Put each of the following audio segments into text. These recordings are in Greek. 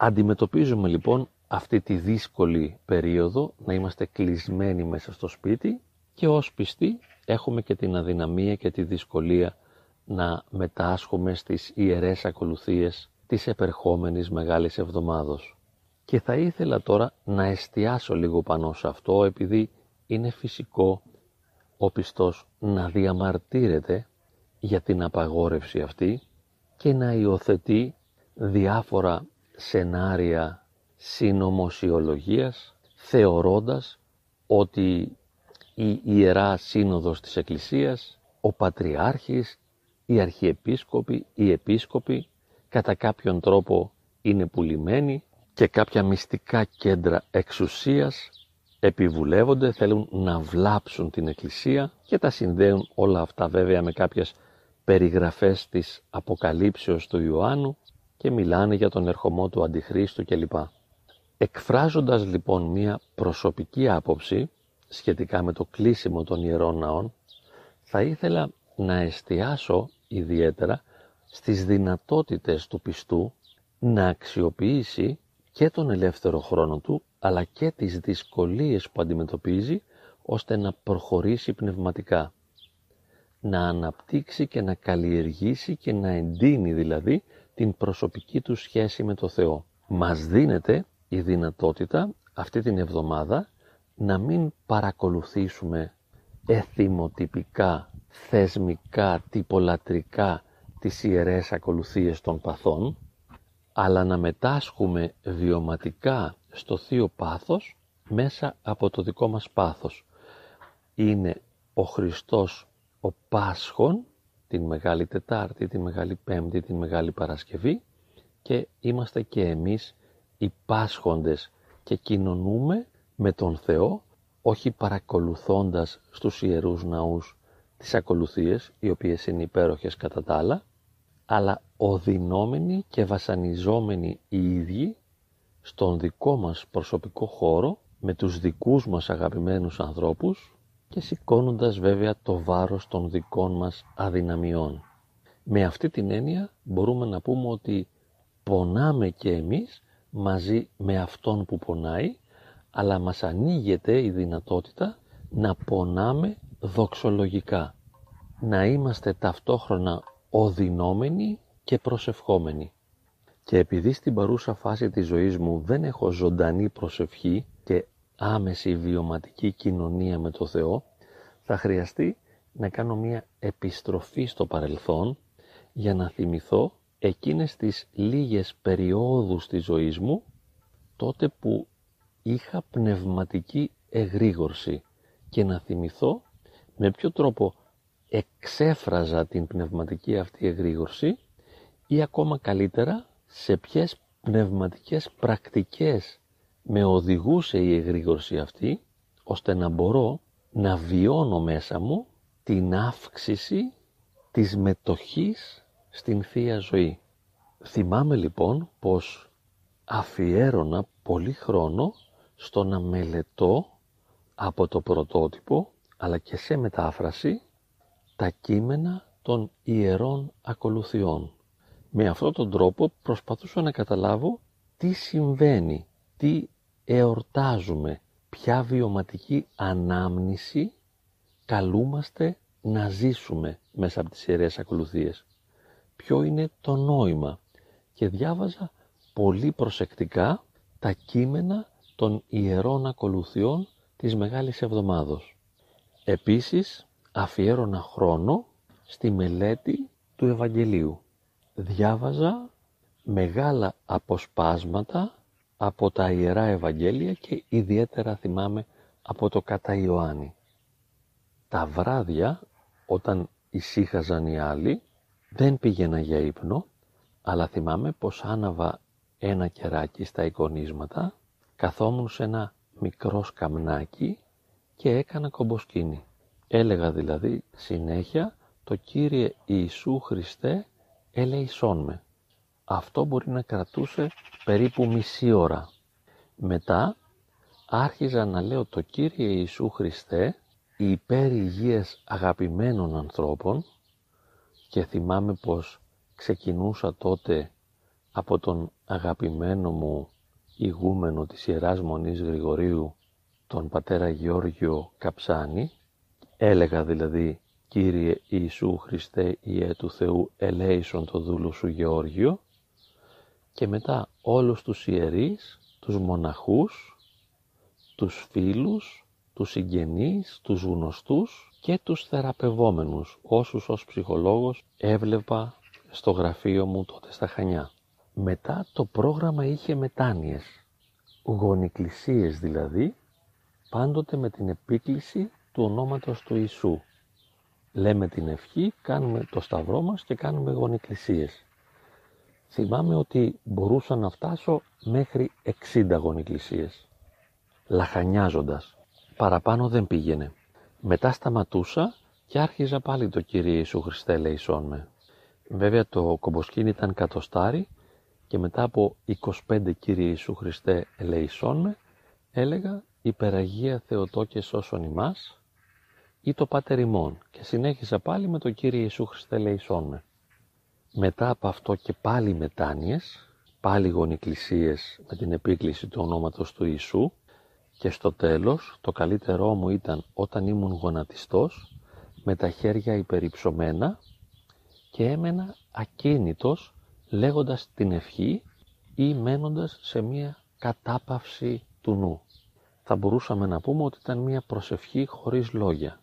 Αντιμετωπίζουμε λοιπόν αυτή τη δύσκολη περίοδο να είμαστε κλεισμένοι μέσα στο σπίτι και ως πιστοί έχουμε και την αδυναμία και τη δυσκολία να μετάσχουμε στις ιερές ακολουθίες της επερχόμενης Μεγάλης Εβδομάδος. Και θα ήθελα τώρα να εστιάσω λίγο πάνω σε αυτό επειδή είναι φυσικό ο πιστός να διαμαρτύρεται για την απαγόρευση αυτή και να υιοθετεί διάφορα σενάρια συνωμοσιολογίας θεωρώντας ότι η Ιερά Σύνοδος της Εκκλησίας, ο Πατριάρχης, οι Αρχιεπίσκοποι, οι Επίσκοποι κατά κάποιον τρόπο είναι πουλημένοι και κάποια μυστικά κέντρα εξουσίας επιβουλεύονται, θέλουν να βλάψουν την Εκκλησία και τα συνδέουν όλα αυτά βέβαια με κάποιες περιγραφές της Αποκαλύψεως του Ιωάννου και μιλάνε για τον ερχομό του Αντιχρίστου κλπ. Εκφράζοντας λοιπόν μία προσωπική άποψη σχετικά με το κλείσιμο των Ιερών Ναών, θα ήθελα να εστιάσω ιδιαίτερα στις δυνατότητες του πιστού να αξιοποιήσει και τον ελεύθερο χρόνο του, αλλά και τις δυσκολίες που αντιμετωπίζει, ώστε να προχωρήσει πνευματικά. Να αναπτύξει και να καλλιεργήσει και να εντείνει δηλαδή την προσωπική του σχέση με το Θεό. Μας δίνεται η δυνατότητα αυτή την εβδομάδα να μην παρακολουθήσουμε εθιμοτυπικά, θεσμικά, τυπολατρικά τις ιερές ακολουθίες των παθών, αλλά να μετάσχουμε βιωματικά στο Θείο Πάθος μέσα από το δικό μας πάθος. Είναι ο Χριστός ο Πάσχων, την Μεγάλη Τετάρτη, την Μεγάλη Πέμπτη, την Μεγάλη Παρασκευή και είμαστε και εμείς οι Πάσχοντες και κοινωνούμε με τον Θεό όχι παρακολουθώντας στους ιερούς ναούς τις ακολουθίες, οι οποίες είναι υπέροχες κατά τα άλλα, αλλά οδυνόμενοι και βασανιζόμενοι οι ίδιοι στον δικό μας προσωπικό χώρο με τους δικούς μας αγαπημένους ανθρώπους και σηκώνοντας βέβαια το βάρος των δικών μας αδυναμιών. Με αυτή την έννοια μπορούμε να πούμε ότι πονάμε και εμείς μαζί με αυτόν που πονάει, αλλά μας ανοίγεται η δυνατότητα να πονάμε δοξολογικά. Να είμαστε ταυτόχρονα οδυνόμενοι και προσευχόμενοι. Και επειδή στην παρούσα φάση της ζωής μου δεν έχω ζωντανή προσευχή και άμεση βιωματική κοινωνία με το Θεό, θα χρειαστεί να κάνω μία επιστροφή στο παρελθόν για να θυμηθώ εκείνες τις λίγες περιόδους της ζωής μου τότε που είχα πνευματική εγρήγορση και να θυμηθώ με ποιο τρόπο εξέφραζα την πνευματική αυτή εγρήγορση ή ακόμα καλύτερα σε ποιες πνευματικές πρακτικές με οδηγούσε η εγρήγορση αυτή ώστε να μπορώ να βιώνω μέσα μου την αύξηση της μετοχής στην Θεία Ζωή. Θυμάμαι λοιπόν πως αφιέρωνα πολύ χρόνο στο να μελετώ από το πρωτότυπο αλλά και σε μετάφραση τα κείμενα των ιερών ακολουθιών. Με αυτόν τον τρόπο προσπαθούσα να καταλάβω τι συμβαίνει, τι εορτάζουμε, ποια βιωματική ανάμνηση καλούμαστε να ζήσουμε μέσα από τις ιερές ακολουθίες. Ποιο είναι το νόημα. Και διάβαζα πολύ προσεκτικά τα κείμενα των ιερών ακολουθιών της Μεγάλης Εβδομάδος. Επίσης, αφιέρωνα χρόνο στη μελέτη του Ευαγγελίου. Διάβαζα μεγάλα αποσπάσματα από τα Ιερά Ευαγγέλια και ιδιαίτερα θυμάμαι από το κατά Ιωάννη. Τα βράδια όταν ησύχαζαν οι άλλοι δεν πήγαινα για ύπνο αλλά θυμάμαι πως άναβα ένα κεράκι στα εικονίσματα καθόμουν σε ένα μικρό σκαμνάκι και έκανα κομποσκίνη. Έλεγα δηλαδή συνέχεια το Κύριε Ιησού Χριστέ ελεησόν με. Αυτό μπορεί να κρατούσε περίπου μισή ώρα. Μετά άρχιζα να λέω το Κύριε Ιησού Χριστέ υπέρ υγείας αγαπημένων ανθρώπων και θυμάμαι πως ξεκινούσα τότε από τον αγαπημένο μου ηγούμενο της Ιεράς Μονής Γρηγορίου, τον πατέρα Γιώργιο Καψάνη, έλεγα δηλαδή «Κύριε Ιησού Χριστέ Ιε του Θεού ελέησον το δούλου σου Γεώργιο» και μετά όλους τους ιερείς, τους μοναχούς, τους φίλους, τους συγγενείς, τους γνωστούς και τους θεραπευόμενους, όσους ως ψυχολόγος έβλεπα στο γραφείο μου τότε στα Χανιά. Μετά το πρόγραμμα είχε μετάνοιες, γονικλησίες δηλαδή, πάντοτε με την επίκληση του ονόματος του Ιησού. Λέμε την ευχή, κάνουμε το σταυρό μας και κάνουμε γονικλησίες. Θυμάμαι ότι μπορούσα να φτάσω μέχρι 60 γονικλησίες, λαχανιάζοντας. Παραπάνω δεν πήγαινε. Μετά σταματούσα και άρχιζα πάλι το Κύριε Ιησού Χριστέ ελεησόν με. Βέβαια το κομποσκίνη ήταν κατοστάρι και μετά από 25 Κύριε Ιησού Χριστέ ελεησόν με έλεγα υπεραγία Θεοτό και σώσον ημάς ή το Πάτερ ημών και συνέχισα πάλι με το Κύριε Ιησού Χριστέ ελεησόν με. Μετά από αυτό και πάλι μετάνοιες, πάλι γονικλησίες με την επίκληση του ονόματος του Ιησού και στο τέλος το καλύτερό μου ήταν όταν ήμουν γονατιστός με τα χέρια υπερυψωμένα και έμενα ακίνητος λέγοντας την ευχή ή μένοντας σε μία κατάπαυση του νου. Θα μπορούσαμε να πούμε ότι ήταν μία προσευχή χωρίς λόγια.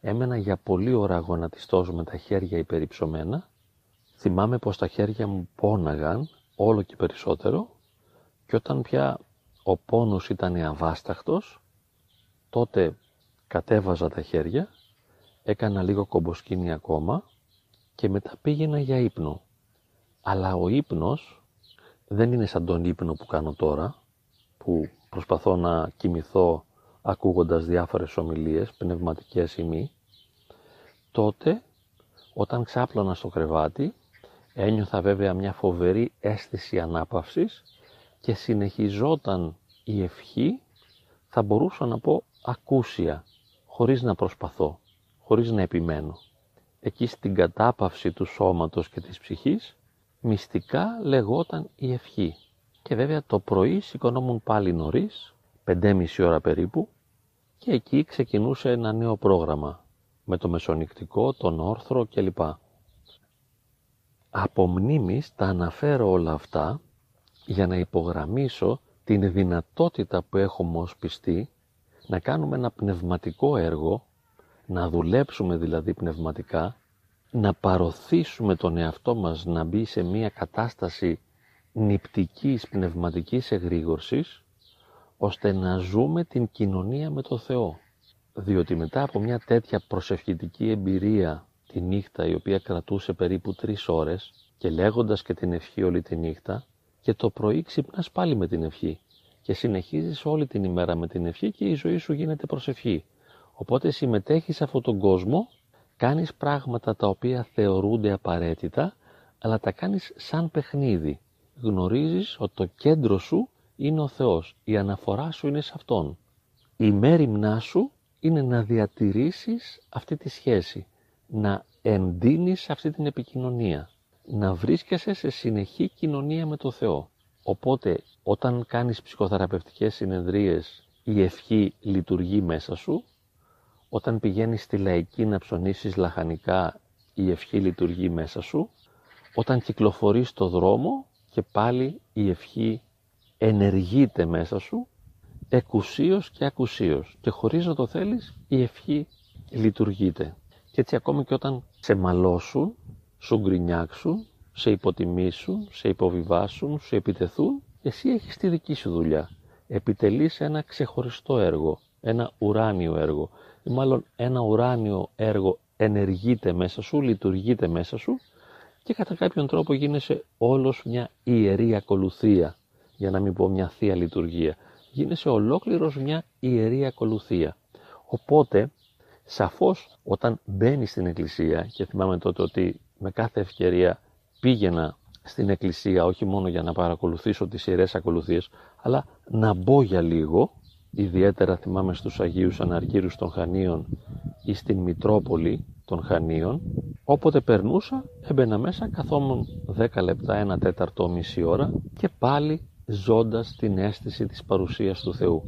Έμενα για πολλή ώρα γονατιστός με τα χέρια υπερυψωμένα. Θυμάμαι πως τα χέρια μου πόναγαν όλο και περισσότερο και όταν πια ο πόνος ήταν αβάσταχτος, τότε κατέβαζα τα χέρια, έκανα λίγο κομποσκίνη ακόμα και μετά πήγαινα για ύπνο. Αλλά ο ύπνος δεν είναι σαν τον ύπνο που κάνω τώρα, που προσπαθώ να κοιμηθώ ακούγοντας διάφορες ομιλίες, πνευματικές ή μη. Τότε, όταν ξάπλωνα στο κρεβάτι, ένιωθα βέβαια μια φοβερή αίσθηση ανάπαυσης και συνεχιζόταν η ευχή, θα μπορούσα να πω ακούσια, χωρίς να προσπαθώ, χωρίς να επιμένω. Εκεί στην κατάπαυση του σώματος και της ψυχής, μυστικά λεγόταν η ευχή. Και βέβαια το πρωί σηκωνόμουν πάλι νωρίς, πεντέμιση ώρα περίπου, και εκεί ξεκινούσε ένα νέο πρόγραμμα, με το μεσονικτικό, τον όρθρο κλπ. Από μνήμης τα αναφέρω όλα αυτά για να υπογραμμίσω την δυνατότητα που έχουμε ως πιστοί να κάνουμε ένα πνευματικό έργο, να δουλέψουμε δηλαδή πνευματικά, να παροθήσουμε τον εαυτό μας να μπει σε μια κατάσταση νηπτικής πνευματικής εγρήγορσης, ώστε να ζούμε την κοινωνία με το Θεό. Διότι μετά από μια τέτοια προσευχητική εμπειρία τη νύχτα η οποία κρατούσε περίπου τρεις ώρες και λέγοντας και την ευχή όλη τη νύχτα, και το πρωί ξυπνάς πάλι με την ευχή και συνεχίζεις όλη την ημέρα με την ευχή και η ζωή σου γίνεται προσευχή. Οπότε συμμετέχεις σε αυτόν τον κόσμο, κάνεις πράγματα τα οποία θεωρούνται απαραίτητα, αλλά τα κάνεις σαν παιχνίδι. Γνωρίζεις ότι το κέντρο σου είναι ο Θεός, η αναφορά σου είναι σε Αυτόν. Η μέρημνά σου είναι να διατηρήσεις αυτή τη σχέση, να εντείνεις αυτή την επικοινωνία να βρίσκεσαι σε συνεχή κοινωνία με το Θεό. Οπότε όταν κάνεις ψυχοθεραπευτικές συνεδρίες η ευχή λειτουργεί μέσα σου, όταν πηγαίνεις στη λαϊκή να ψωνίσεις λαχανικά η ευχή λειτουργεί μέσα σου, όταν κυκλοφορείς στο δρόμο και πάλι η ευχή ενεργείται μέσα σου, εκουσίως και ακουσίως και χωρίς να το θέλεις η ευχή λειτουργείται. Και έτσι ακόμη και όταν σε μαλώσουν σου γκρινιάξουν, σε υποτιμήσουν, σε υποβιβάσουν, σε επιτεθούν, εσύ έχεις τη δική σου δουλειά. Επιτελείς ένα ξεχωριστό έργο, ένα ουράνιο έργο. Ή μάλλον ένα ουράνιο έργο ενεργείται μέσα σου, λειτουργείται μέσα σου και κατά κάποιον τρόπο γίνεσαι όλος μια ιερή ακολουθία, για να μην πω μια θεία λειτουργία. Γίνεσαι ολόκληρος μια ιερή ακολουθία. Οπότε, σαφώς όταν μπαίνει στην εκκλησία και θυμάμαι τότε ότι με κάθε ευκαιρία πήγαινα στην εκκλησία όχι μόνο για να παρακολουθήσω τις ιερές ακολουθίες αλλά να μπω για λίγο ιδιαίτερα θυμάμαι στους Αγίους Αναργύρους των Χανίων ή στην Μητρόπολη των Χανίων, όποτε περνούσα έμπαινα μέσα, καθόμουν 10 λεπτά, ένα τέταρτο, μισή ώρα και πάλι ζώντας την αίσθηση της παρουσίας του Θεού.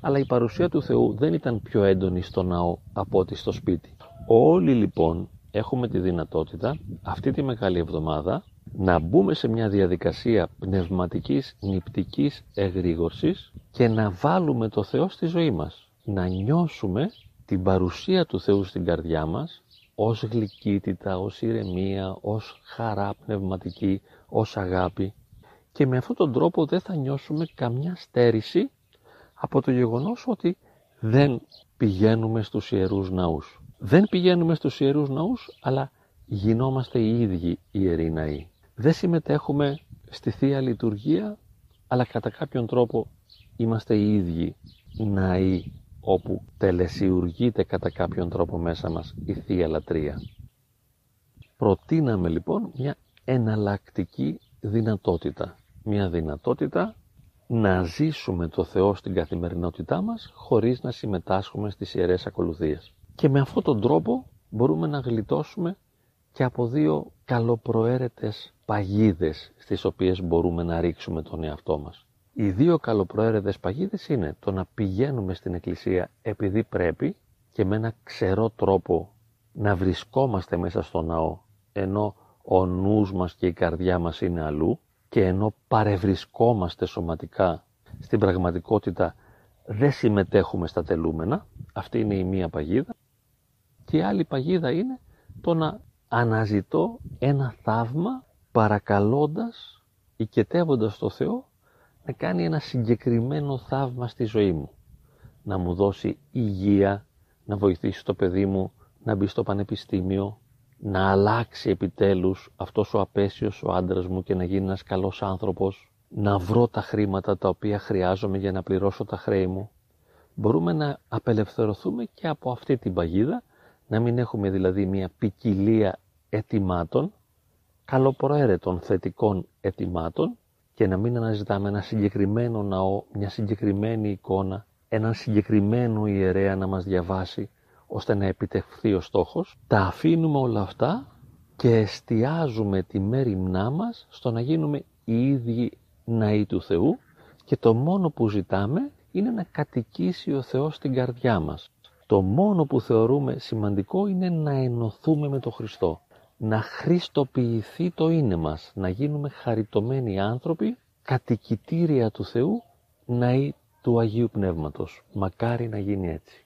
Αλλά η παρουσία του Θεού δεν ήταν πιο έντονη στο ναό από ότι στο σπίτι. Όλοι λοιπόν έχουμε τη δυνατότητα αυτή τη Μεγάλη Εβδομάδα να μπούμε σε μια διαδικασία πνευματικής νηπτικής εγρήγορσης και να βάλουμε το Θεό στη ζωή μας. Να νιώσουμε την παρουσία του Θεού στην καρδιά μας ως γλυκύτητα, ως ηρεμία, ως χαρά πνευματική, ως αγάπη και με αυτόν τον τρόπο δεν θα νιώσουμε καμιά στέρηση από το γεγονός ότι δεν πηγαίνουμε στους Ιερούς Ναούς. Δεν πηγαίνουμε στους Ιερούς Ναούς, αλλά γινόμαστε οι ίδιοι Ιεροί Ναοί. Δεν συμμετέχουμε στη Θεία Λειτουργία, αλλά κατά κάποιον τρόπο είμαστε οι ίδιοι Ναοί όπου τελεσιουργείται κατά κάποιον τρόπο μέσα μας η Θεία Λατρεία. Προτείναμε λοιπόν μια εναλλακτική δυνατότητα. Μια δυνατότητα να ζήσουμε το Θεό στην καθημερινότητά μας χωρίς να συμμετάσχουμε στις ιερές ακολουθίες. Και με αυτόν τον τρόπο μπορούμε να γλιτώσουμε και από δύο καλοπροαίρετες παγίδες στις οποίες μπορούμε να ρίξουμε τον εαυτό μας. Οι δύο καλοπροαίρετες παγίδες είναι το να πηγαίνουμε στην εκκλησία επειδή πρέπει και με ένα ξερό τρόπο να βρισκόμαστε μέσα στο ναό ενώ ο νους μας και η καρδιά μας είναι αλλού και ενώ παρευρισκόμαστε σωματικά στην πραγματικότητα δεν συμμετέχουμε στα τελούμενα, αυτή είναι η μία παγίδα και η άλλη παγίδα είναι το να αναζητώ ένα θαύμα παρακαλώντας, οικετεύοντας το Θεό να κάνει ένα συγκεκριμένο θαύμα στη ζωή μου. Να μου δώσει υγεία, να βοηθήσει το παιδί μου να μπει στο πανεπιστήμιο, να αλλάξει επιτέλους αυτός ο απέσιος ο άντρας μου και να γίνει ένας καλός άνθρωπος, να βρω τα χρήματα τα οποία χρειάζομαι για να πληρώσω τα χρέη μου. Μπορούμε να απελευθερωθούμε και από αυτή την παγίδα, να μην έχουμε δηλαδή μια ποικιλία ετοιμάτων, καλοπροαίρετων θετικών ετοιμάτων και να μην αναζητάμε ένα συγκεκριμένο ναό, μια συγκεκριμένη εικόνα, έναν συγκεκριμένο ιερέα να μας διαβάσει ώστε να επιτευχθεί ο στόχος. Τα αφήνουμε όλα αυτά και εστιάζουμε τη μέρημνά μας στο να γίνουμε οι ίδιοι ναοί του Θεού και το μόνο που ζητάμε είναι να κατοικήσει ο Θεός στην καρδιά μας. Το μόνο που θεωρούμε σημαντικό είναι να ενωθούμε με τον Χριστό να χριστοποιηθεί το είναι μας, να γίνουμε χαριτωμένοι άνθρωποι, κατοικητήρια του Θεού, ναοί του Αγίου Πνεύματος. Μακάρι να γίνει έτσι.